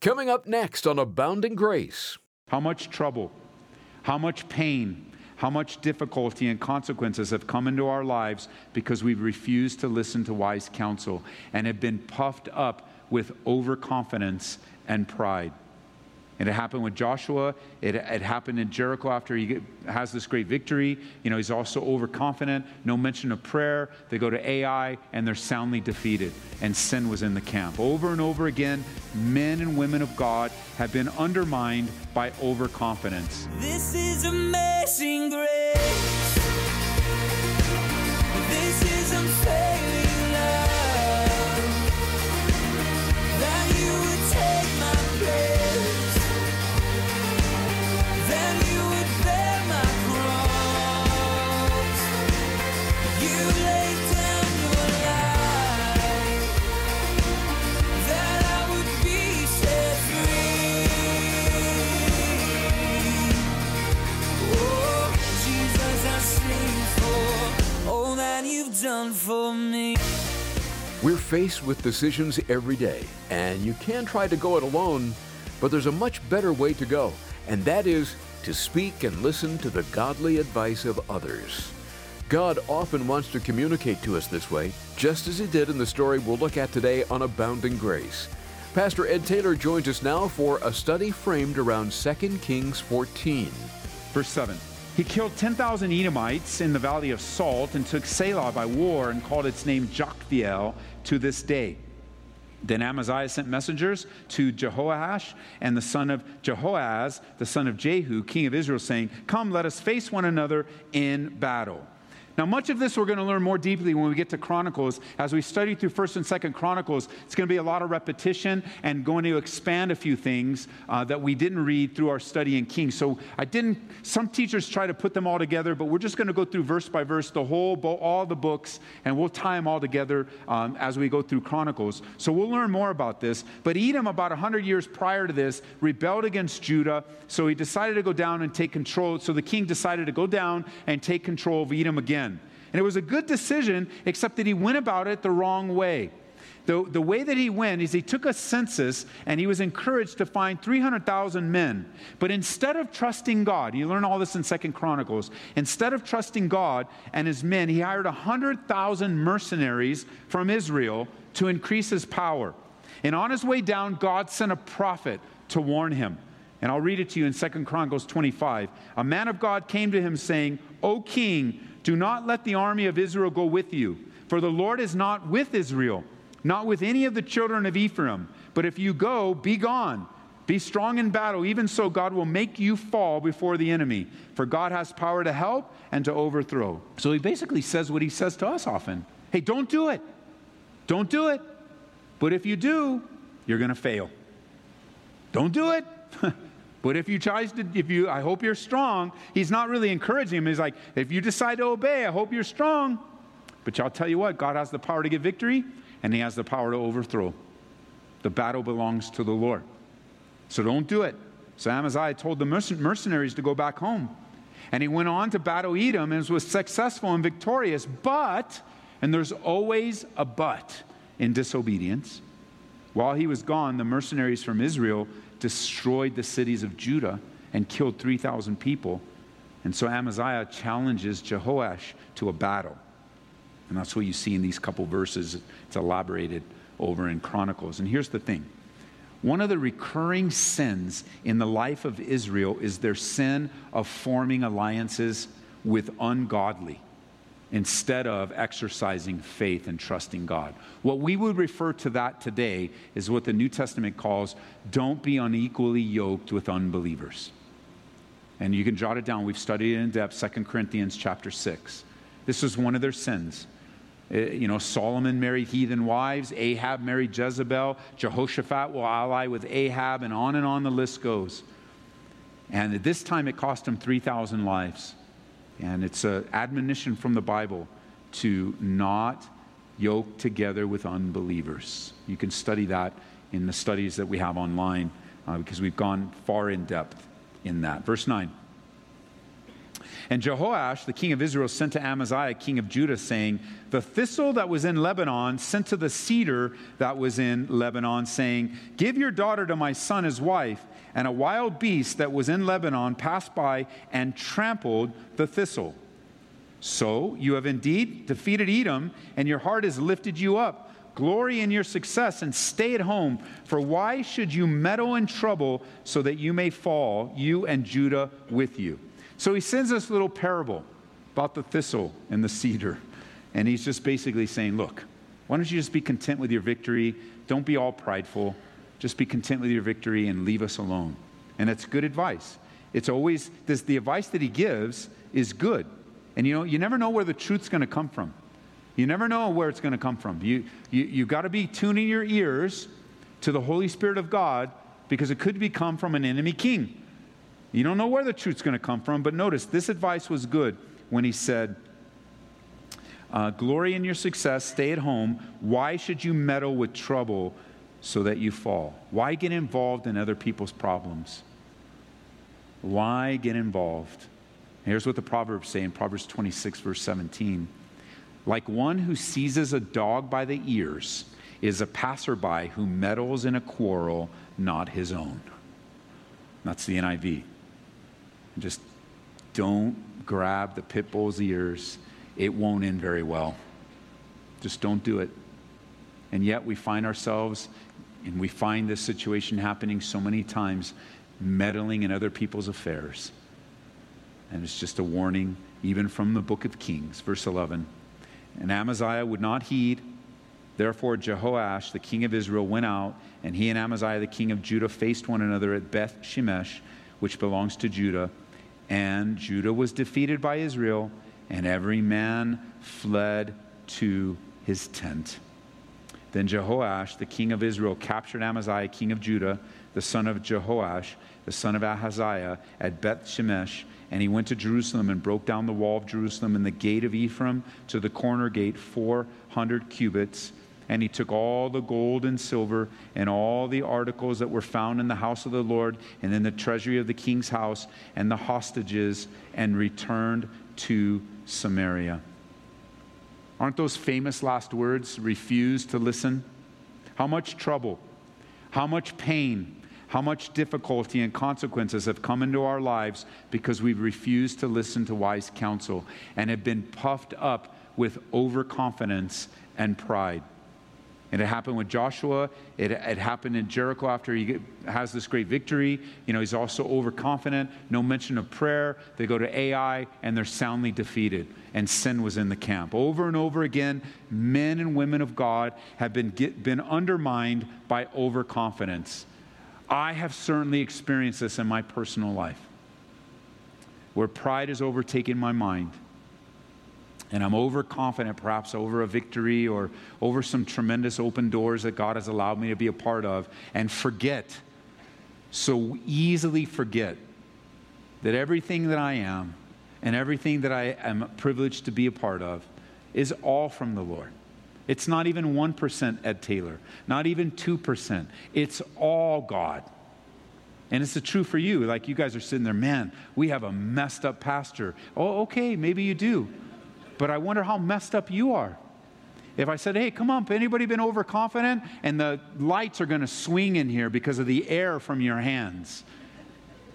Coming up next on Abounding Grace. How much trouble, how much pain, how much difficulty and consequences have come into our lives because we've refused to listen to wise counsel and have been puffed up with overconfidence and pride. And it happened with Joshua. It, it happened in Jericho after he has this great victory. You know, he's also overconfident. No mention of prayer. They go to Ai and they're soundly defeated. And sin was in the camp. Over and over again, men and women of God have been undermined by overconfidence. This is amazing grace. Faced with decisions every day, and you can try to go it alone, but there's a much better way to go, and that is to speak and listen to the godly advice of others. God often wants to communicate to us this way, just as He did in the story we'll look at today on Abounding Grace. Pastor Ed Taylor joins us now for a study framed around 2 Kings 14. Verse 7. He killed 10,000 Edomites in the valley of Salt and took Selah by war and called its name Joktheel to this day. Then Amaziah sent messengers to Jehoash and the son of Jehoahaz, the son of Jehu, king of Israel, saying, Come, let us face one another in battle. Now, much of this we're going to learn more deeply when we get to Chronicles. As we study through 1st and 2nd Chronicles, it's going to be a lot of repetition and going to expand a few things uh, that we didn't read through our study in Kings. So I didn't, some teachers try to put them all together, but we're just going to go through verse by verse the whole, all the books, and we'll tie them all together um, as we go through Chronicles. So we'll learn more about this. But Edom, about 100 years prior to this, rebelled against Judah, so he decided to go down and take control. So the king decided to go down and take control of Edom again. And it was a good decision, except that he went about it the wrong way. The, the way that he went is he took a census and he was encouraged to find 300,000 men. But instead of trusting God, you learn all this in Second Chronicles, instead of trusting God and his men, he hired 100,000 mercenaries from Israel to increase his power. And on his way down, God sent a prophet to warn him. And I'll read it to you in Second Chronicles 25. A man of God came to him saying, O king, do not let the army of Israel go with you, for the Lord is not with Israel, not with any of the children of Ephraim. But if you go, be gone. Be strong in battle. Even so, God will make you fall before the enemy, for God has power to help and to overthrow. So he basically says what he says to us often Hey, don't do it. Don't do it. But if you do, you're going to fail. Don't do it. But if you try to, if you, I hope you're strong. He's not really encouraging him. He's like, if you decide to obey, I hope you're strong. But I'll tell you what, God has the power to get victory, and He has the power to overthrow. The battle belongs to the Lord. So don't do it. So Amaziah told the mercenaries to go back home. And he went on to battle Edom and was successful and victorious. But, and there's always a but in disobedience, while he was gone, the mercenaries from Israel destroyed the cities of Judah and killed 3,000 people. And so Amaziah challenges Jehoash to a battle. And that's what you see in these couple verses. It's elaborated over in Chronicles. And here's the thing one of the recurring sins in the life of Israel is their sin of forming alliances with ungodly instead of exercising faith and trusting God. What we would refer to that today is what the New Testament calls don't be unequally yoked with unbelievers. And you can jot it down. We've studied it in depth, 2 Corinthians chapter 6. This was one of their sins. Uh, you know, Solomon married heathen wives, Ahab married Jezebel, Jehoshaphat will ally with Ahab, and on and on the list goes. And at this time, it cost him 3,000 lives. And it's an admonition from the Bible to not yoke together with unbelievers. You can study that in the studies that we have online uh, because we've gone far in depth in that. Verse 9. And Jehoash, the king of Israel, sent to Amaziah, king of Judah, saying, The thistle that was in Lebanon sent to the cedar that was in Lebanon, saying, Give your daughter to my son as wife. And a wild beast that was in Lebanon passed by and trampled the thistle. So you have indeed defeated Edom, and your heart has lifted you up. Glory in your success and stay at home, for why should you meddle in trouble so that you may fall, you and Judah with you? So he sends us this little parable about the thistle and the cedar. And he's just basically saying, look, why don't you just be content with your victory? Don't be all prideful. Just be content with your victory and leave us alone. And that's good advice. It's always, this, the advice that he gives is good. And you know, you never know where the truth's going to come from. You never know where it's going to come from. You, you, you've got to be tuning your ears to the Holy Spirit of God because it could be come from an enemy king. You don't know where the truth's going to come from, but notice this advice was good when he said, uh, Glory in your success, stay at home. Why should you meddle with trouble so that you fall? Why get involved in other people's problems? Why get involved? Here's what the Proverbs say in Proverbs 26, verse 17. Like one who seizes a dog by the ears is a passerby who meddles in a quarrel not his own. That's the NIV. Just don't grab the pit bull's ears. It won't end very well. Just don't do it. And yet we find ourselves, and we find this situation happening so many times, meddling in other people's affairs. And it's just a warning, even from the book of Kings, verse 11. And Amaziah would not heed. Therefore, Jehoash, the king of Israel, went out, and he and Amaziah, the king of Judah, faced one another at Beth Shemesh, which belongs to Judah. And Judah was defeated by Israel, and every man fled to his tent. Then Jehoash, the king of Israel, captured Amaziah, king of Judah, the son of Jehoash, the son of Ahaziah, at Beth Shemesh and he went to Jerusalem and broke down the wall of Jerusalem and the gate of Ephraim to the corner gate, 400 cubits. And he took all the gold and silver and all the articles that were found in the house of the Lord and in the treasury of the king's house and the hostages and returned to Samaria. Aren't those famous last words? Refuse to listen. How much trouble, how much pain, how much difficulty and consequences have come into our lives because we've refused to listen to wise counsel and have been puffed up with overconfidence and pride. And it happened with Joshua. It, it happened in Jericho after he has this great victory. You know, he's also overconfident. No mention of prayer. They go to Ai and they're soundly defeated. And sin was in the camp. Over and over again, men and women of God have been, get, been undermined by overconfidence. I have certainly experienced this in my personal life where pride has overtaken my mind. And I'm overconfident, perhaps over a victory or over some tremendous open doors that God has allowed me to be a part of, and forget, so easily forget, that everything that I am and everything that I am privileged to be a part of is all from the Lord. It's not even 1% Ed Taylor, not even 2%. It's all God. And it's the true for you. Like you guys are sitting there, man, we have a messed up pastor. Oh, okay, maybe you do. But I wonder how messed up you are. If I said, hey, come on, anybody been overconfident? And the lights are going to swing in here because of the air from your hands.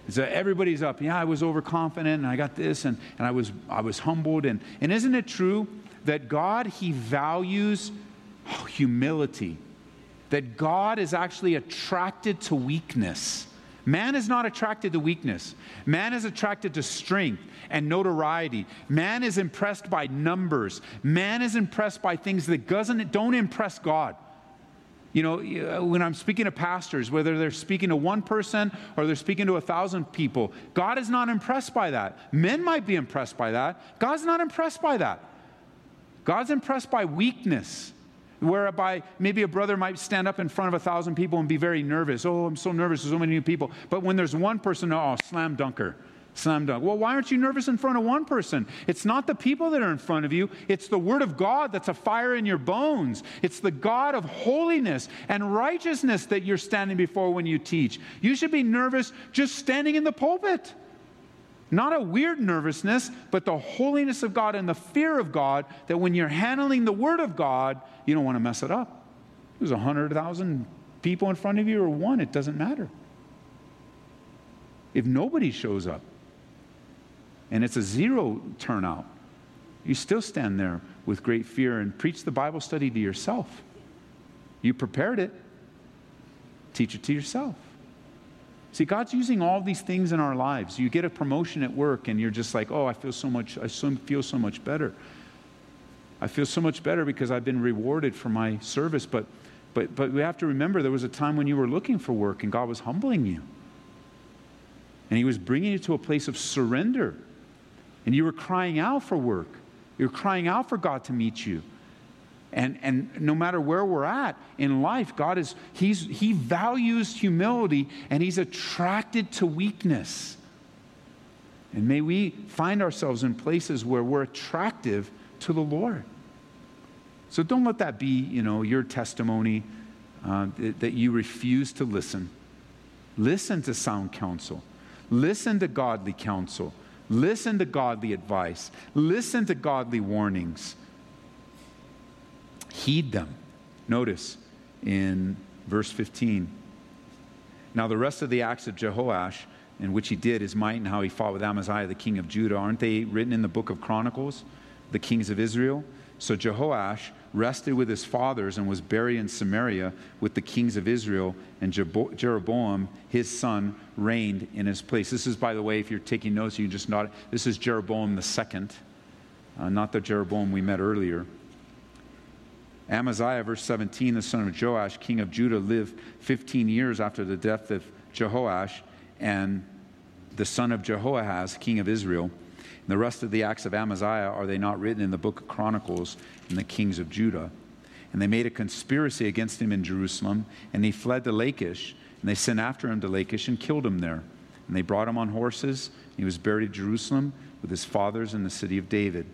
So everybody's up. Yeah, I was overconfident and I got this and, and I, was, I was humbled. And, and isn't it true that God, He values humility, that God is actually attracted to weakness. Man is not attracted to weakness. Man is attracted to strength and notoriety. Man is impressed by numbers. Man is impressed by things that doesn't, don't impress God. You know, uh, when I'm speaking to pastors, whether they're speaking to one person or they're speaking to a thousand people, God is not impressed by that. Men might be impressed by that. God's not impressed by that. God's impressed by weakness, whereby maybe a brother might stand up in front of a thousand people and be very nervous. Oh, I'm so nervous, there's so many new people. But when there's one person, oh, slam dunker. Slam dunk. Well, why aren't you nervous in front of one person? It's not the people that are in front of you, it's the Word of God that's a fire in your bones. It's the God of holiness and righteousness that you're standing before when you teach. You should be nervous just standing in the pulpit. Not a weird nervousness, but the holiness of God and the fear of God that when you're handling the Word of God, you don't want to mess it up. There's 100,000 people in front of you or one, it doesn't matter. If nobody shows up and it's a zero turnout, you still stand there with great fear and preach the Bible study to yourself. You prepared it, teach it to yourself. See, God's using all these things in our lives. You get a promotion at work and you're just like, oh, I feel so much, I feel so much better. I feel so much better because I've been rewarded for my service. But, but, but we have to remember there was a time when you were looking for work and God was humbling you. And He was bringing you to a place of surrender. And you were crying out for work. You were crying out for God to meet you. And, and no matter where we're at in life, God is, he's, He values humility and He's attracted to weakness. And may we find ourselves in places where we're attractive to the Lord. So don't let that be, you know, your testimony uh, that, that you refuse to listen. Listen to sound counsel. Listen to godly counsel. Listen to godly advice. Listen to godly warnings. Heed them. Notice in verse 15. Now, the rest of the acts of Jehoash, in which he did his might and how he fought with Amaziah, the king of Judah, aren't they written in the book of Chronicles, the kings of Israel? So Jehoash rested with his fathers and was buried in Samaria with the kings of Israel, and Jeroboam, his son, reigned in his place. This is, by the way, if you're taking notes, you can just nod. This is Jeroboam the second, uh, not the Jeroboam we met earlier. Amaziah, verse 17, the son of Joash, king of Judah, lived 15 years after the death of Jehoash, and the son of Jehoahaz, king of Israel. And the rest of the acts of Amaziah, are they not written in the book of Chronicles in the kings of Judah? And they made a conspiracy against him in Jerusalem, and he fled to Lachish, and they sent after him to Lachish and killed him there. And they brought him on horses. He was buried in Jerusalem with his fathers in the city of David.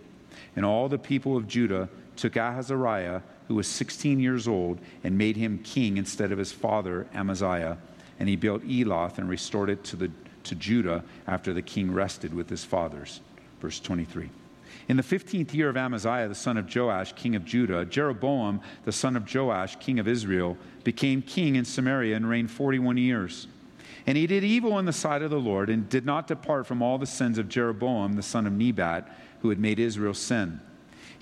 And all the people of Judah took Ahazariah, who was 16 years old, and made him king instead of his father Amaziah. And he built Eloth and restored it to, the, to Judah after the king rested with his fathers verse 23. In the 15th year of Amaziah, the son of Joash, king of Judah, Jeroboam, the son of Joash, king of Israel, became king in Samaria and reigned 41 years. And he did evil in the sight of the Lord and did not depart from all the sins of Jeroboam, the son of Nebat, who had made Israel sin.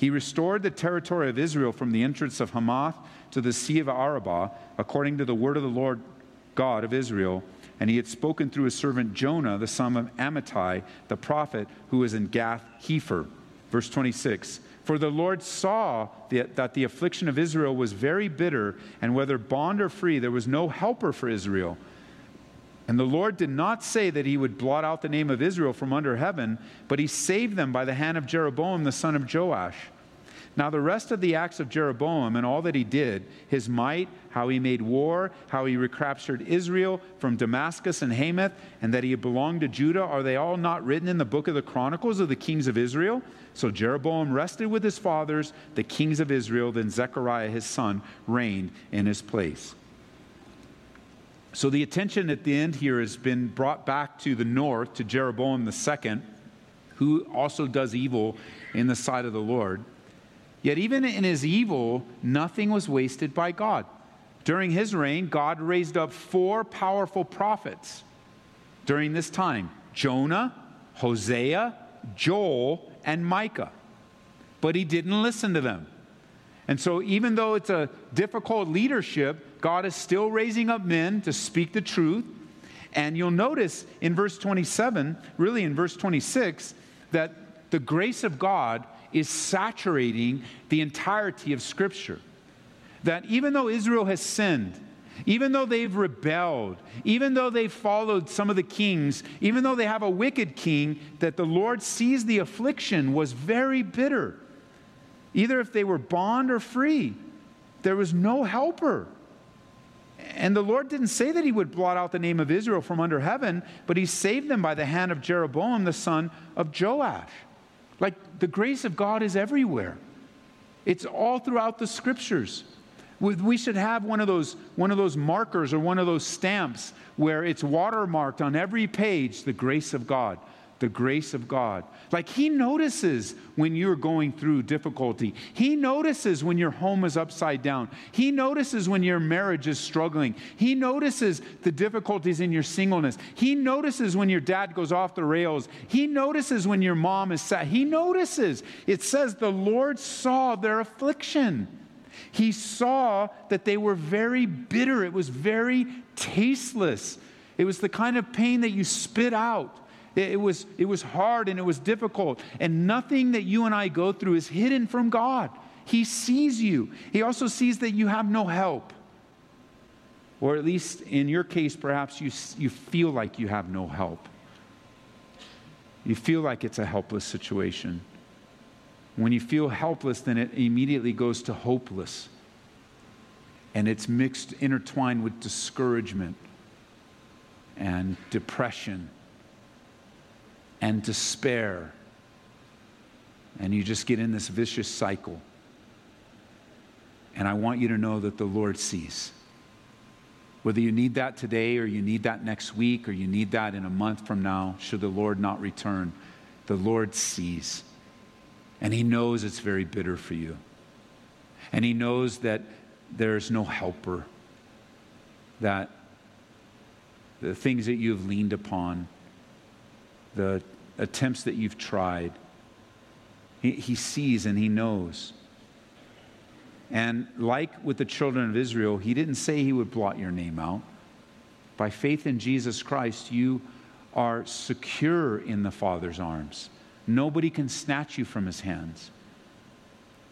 He restored the territory of Israel from the entrance of Hamath to the sea of Arabah, according to the word of the Lord God of Israel and he had spoken through his servant Jonah, the son of Amittai, the prophet, who was in Gath Hepher. Verse 26 For the Lord saw that the affliction of Israel was very bitter, and whether bond or free, there was no helper for Israel. And the Lord did not say that he would blot out the name of Israel from under heaven, but he saved them by the hand of Jeroboam the son of Joash. Now, the rest of the acts of Jeroboam and all that he did, his might, how he made war, how he recaptured Israel from Damascus and Hamath, and that he belonged to Judah, are they all not written in the book of the Chronicles of the kings of Israel? So Jeroboam rested with his fathers, the kings of Israel. Then Zechariah, his son, reigned in his place. So the attention at the end here has been brought back to the north, to Jeroboam II, who also does evil in the sight of the Lord. Yet, even in his evil, nothing was wasted by God. During his reign, God raised up four powerful prophets during this time Jonah, Hosea, Joel, and Micah. But he didn't listen to them. And so, even though it's a difficult leadership, God is still raising up men to speak the truth. And you'll notice in verse 27, really in verse 26, that the grace of God is saturating the entirety of Scripture. That even though Israel has sinned, even though they've rebelled, even though they've followed some of the kings, even though they have a wicked king, that the Lord sees the affliction was very bitter. Either if they were bond or free, there was no helper. And the Lord didn't say that He would blot out the name of Israel from under heaven, but He saved them by the hand of Jeroboam, the son of Joash. Like the grace of God is everywhere, it's all throughout the scriptures. We should have one of those one of those markers or one of those stamps where it's watermarked on every page the grace of God. The grace of God. Like He notices when you're going through difficulty. He notices when your home is upside down. He notices when your marriage is struggling. He notices the difficulties in your singleness. He notices when your dad goes off the rails. He notices when your mom is sad. He notices. It says, The Lord saw their affliction. He saw that they were very bitter, it was very tasteless. It was the kind of pain that you spit out. It was, it was hard and it was difficult. And nothing that you and I go through is hidden from God. He sees you. He also sees that you have no help. Or at least in your case, perhaps you, you feel like you have no help. You feel like it's a helpless situation. When you feel helpless, then it immediately goes to hopeless. And it's mixed, intertwined with discouragement and depression and despair. And you just get in this vicious cycle. And I want you to know that the Lord sees. Whether you need that today or you need that next week or you need that in a month from now, should the Lord not return, the Lord sees. And He knows it's very bitter for you. And He knows that there's no helper, that the things that you've leaned upon, the attempts that you've tried. He, he sees and he knows. And like with the children of Israel, he didn't say he would blot your name out. By faith in Jesus Christ, you are secure in the Father's arms. Nobody can snatch you from his hands.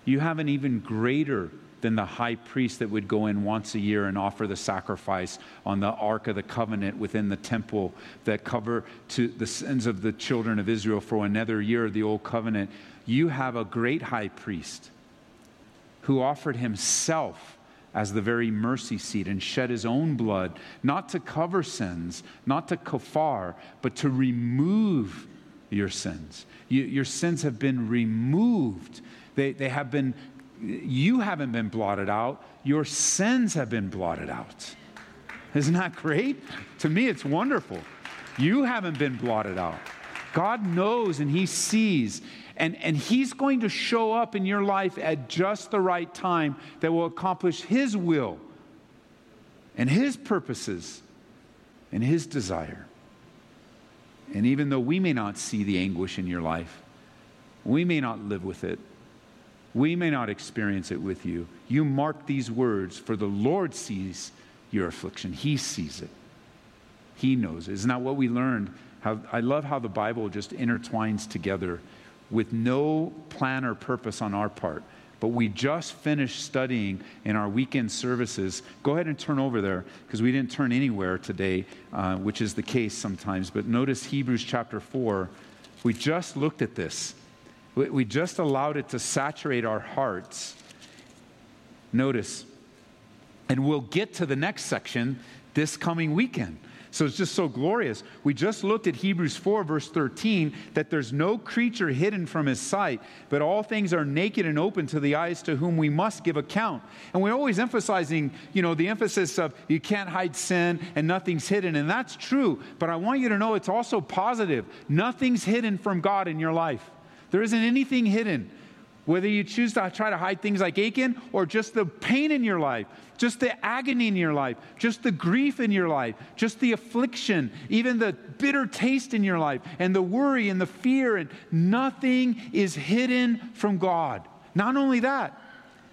You have an even greater than the high priest that would go in once a year and offer the sacrifice on the Ark of the Covenant within the temple that cover to the sins of the children of Israel for another year of the Old Covenant. You have a great high priest who offered himself as the very mercy seat and shed his own blood, not to cover sins, not to kafar, but to remove your sins. You, your sins have been removed. They, they have been you haven't been blotted out, your sins have been blotted out. Isn't that great? To me, it's wonderful. You haven't been blotted out. God knows and He sees, and, and He's going to show up in your life at just the right time that will accomplish His will and His purposes and His desire. And even though we may not see the anguish in your life, we may not live with it, we may not experience it with you. You mark these words, for the Lord sees your affliction. He sees it. He knows it. Isn't that what we learned? How, I love how the Bible just intertwines together with no plan or purpose on our part. But we just finished studying in our weekend services. Go ahead and turn over there because we didn't turn anywhere today, uh, which is the case sometimes. But notice Hebrews chapter 4. We just looked at this. We just allowed it to saturate our hearts. Notice, and we'll get to the next section this coming weekend. So it's just so glorious. We just looked at Hebrews 4, verse 13, that there's no creature hidden from his sight, but all things are naked and open to the eyes to whom we must give account. And we're always emphasizing, you know, the emphasis of you can't hide sin and nothing's hidden. And that's true. But I want you to know it's also positive. Nothing's hidden from God in your life. There isn't anything hidden. Whether you choose to try to hide things like Achan or just the pain in your life, just the agony in your life, just the grief in your life, just the affliction, even the bitter taste in your life, and the worry and the fear, and nothing is hidden from God. Not only that,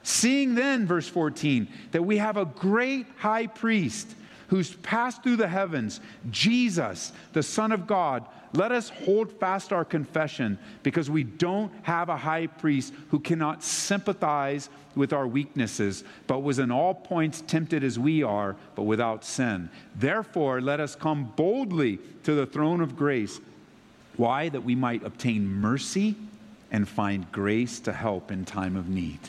seeing then, verse 14, that we have a great high priest who's passed through the heavens, Jesus, the Son of God let us hold fast our confession because we don't have a high priest who cannot sympathize with our weaknesses, but was in all points tempted as we are, but without sin. Therefore, let us come boldly to the throne of grace. Why? That we might obtain mercy and find grace to help in time of need.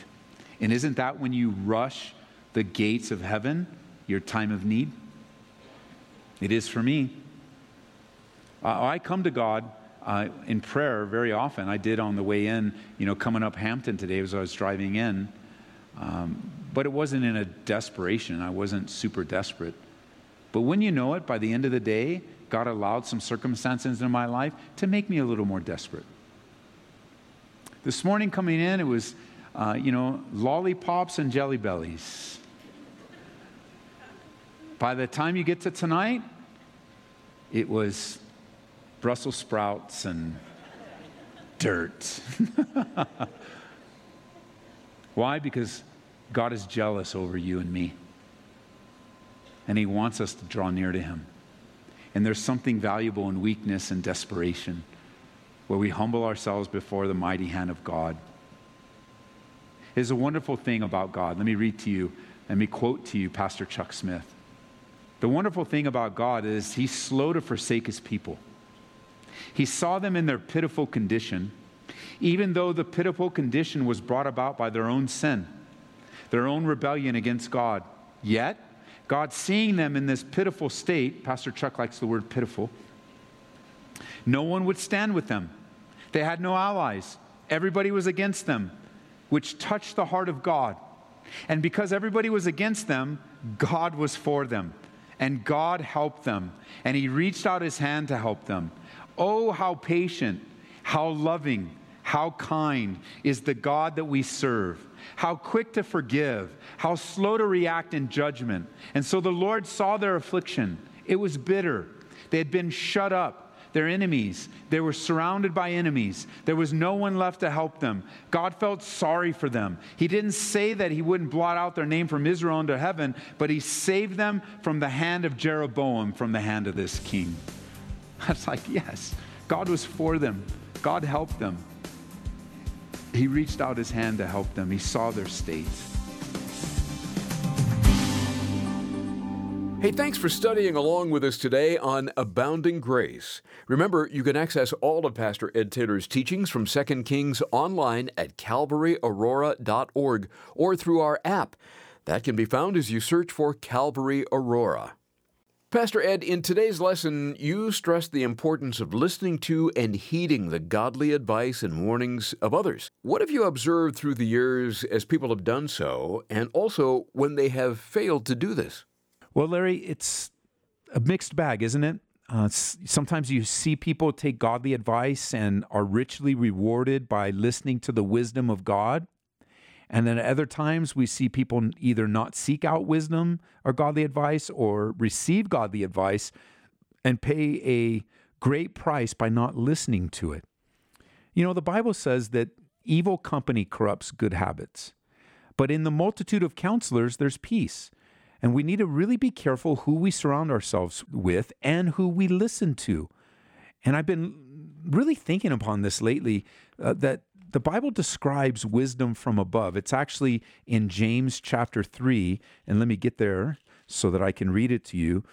And isn't that when you rush the gates of heaven, your time of need? It is for me. Uh, I come to God uh, in prayer very often. I did on the way in, you know, coming up Hampden today as I was driving in. Um, but it wasn't in a desperation. I wasn't super desperate. But when you know it, by the end of the day, God allowed some circumstances in my life to make me a little more desperate. This morning coming in, it was, uh, you know, lollipops and jelly bellies. By the time you get to tonight, it was Brussels sprouts and dirt. Why? Because God is jealous over you and me. And He wants us to draw near to Him. And there's something valuable in weakness and desperation where we humble ourselves before the mighty hand of God. There's a wonderful thing about God. Let me read to you, let me quote to you Pastor Chuck Smith. The wonderful thing about God is He's slow to forsake His people. He saw them in their pitiful condition, even though the pitiful condition was brought about by their own sin, their own rebellion against God. Yet, God seeing them in this pitiful state, Pastor Chuck likes the word pitiful, no one would stand with them. They had no allies. Everybody was against them, which touched the heart of God. And because everybody was against them, God was for them. And God helped them. And He reached out His hand to help them. Oh, how patient, how loving, how kind is the God that we serve. How quick to forgive, how slow to react in judgment. And so the Lord saw their affliction. It was bitter. They had been shut up their enemies. They were surrounded by enemies. There was no one left to help them. God felt sorry for them. He didn't say that He wouldn't blot out their name from Israel into heaven, but He saved them from the hand of Jeroboam, from the hand of this king. I was like, yes, God was for them. God helped them. He reached out his hand to help them. He saw their state. Hey, thanks for studying along with us today on Abounding Grace. Remember, you can access all of Pastor Ed Taylor's teachings from 2 Kings online at calvaryaurora.org or through our app. That can be found as you search for Calvary Aurora. Pastor Ed, in today's lesson, you stressed the importance of listening to and heeding the godly advice and warnings of others. What have you observed through the years as people have done so, and also when they have failed to do this? Well, Larry, it's a mixed bag, isn't it? Uh, sometimes you see people take godly advice and are richly rewarded by listening to the wisdom of God. And then at other times, we see people either not seek out wisdom or godly advice or receive godly advice and pay a great price by not listening to it. You know, the Bible says that evil company corrupts good habits, but in the multitude of counselors, there's peace. And we need to really be careful who we surround ourselves with and who we listen to. And I've been really thinking upon this lately uh, that the Bible describes wisdom from above. It's actually in James chapter 3. And let me get there so that I can read it to you.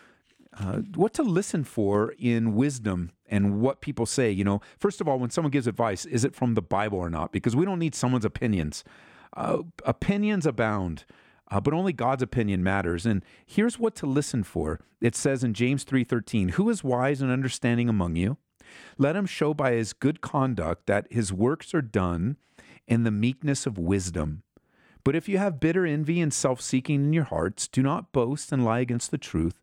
Uh, what to listen for in wisdom and what people say. You know, first of all, when someone gives advice, is it from the Bible or not? Because we don't need someone's opinions. Uh, opinions abound uh, but only God's opinion matters. And here's what to listen for. It says in James 3:13, "Who is wise and understanding among you? Let him show by his good conduct that his works are done in the meekness of wisdom. But if you have bitter envy and self-seeking in your hearts, do not boast and lie against the truth.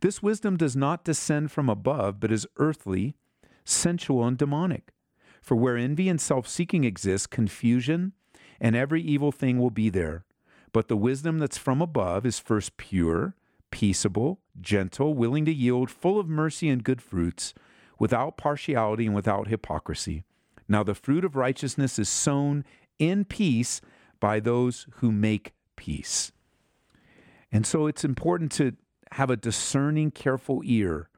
This wisdom does not descend from above, but is earthly, sensual, and demonic. For where envy and self-seeking exist, confusion and every evil thing will be there." But the wisdom that's from above is first pure, peaceable, gentle, willing to yield, full of mercy and good fruits, without partiality and without hypocrisy. Now the fruit of righteousness is sown in peace by those who make peace. And so it's important to have a discerning, careful ear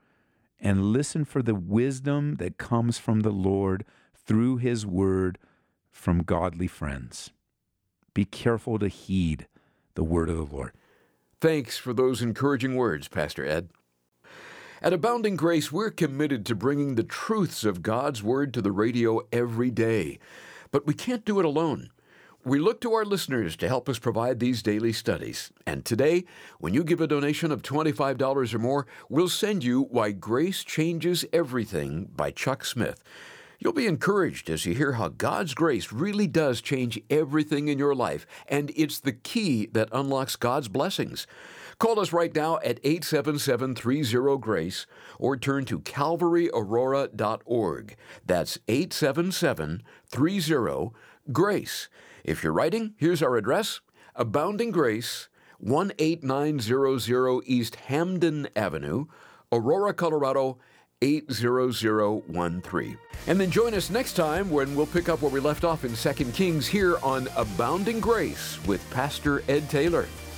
and listen for the wisdom that comes from the Lord through his word from godly friends. Be careful to heed the word of the Lord. Thanks for those encouraging words, Pastor Ed. At Abounding Grace, we're committed to bringing the truths of God's Word to the radio every day. But we can't do it alone. We look to our listeners to help us provide these daily studies. And today, when you give a donation of $25 or more, we'll send you Why Grace Changes Everything by Chuck Smith. You'll be encouraged as you hear how God's grace really does change everything in your life, and it's the key that unlocks God's blessings. Call us right now at 877 30 Grace or turn to calvaryaurora.org. That's 877 30 Grace. If you're writing, here's our address Abounding Grace, 18900 East Hampden Avenue, Aurora, Colorado 80013. And then join us next time when we'll pick up where we left off in 2 Kings here on Abounding Grace with Pastor Ed Taylor.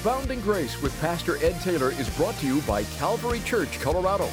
Abounding Grace with Pastor Ed Taylor is brought to you by Calvary Church, Colorado.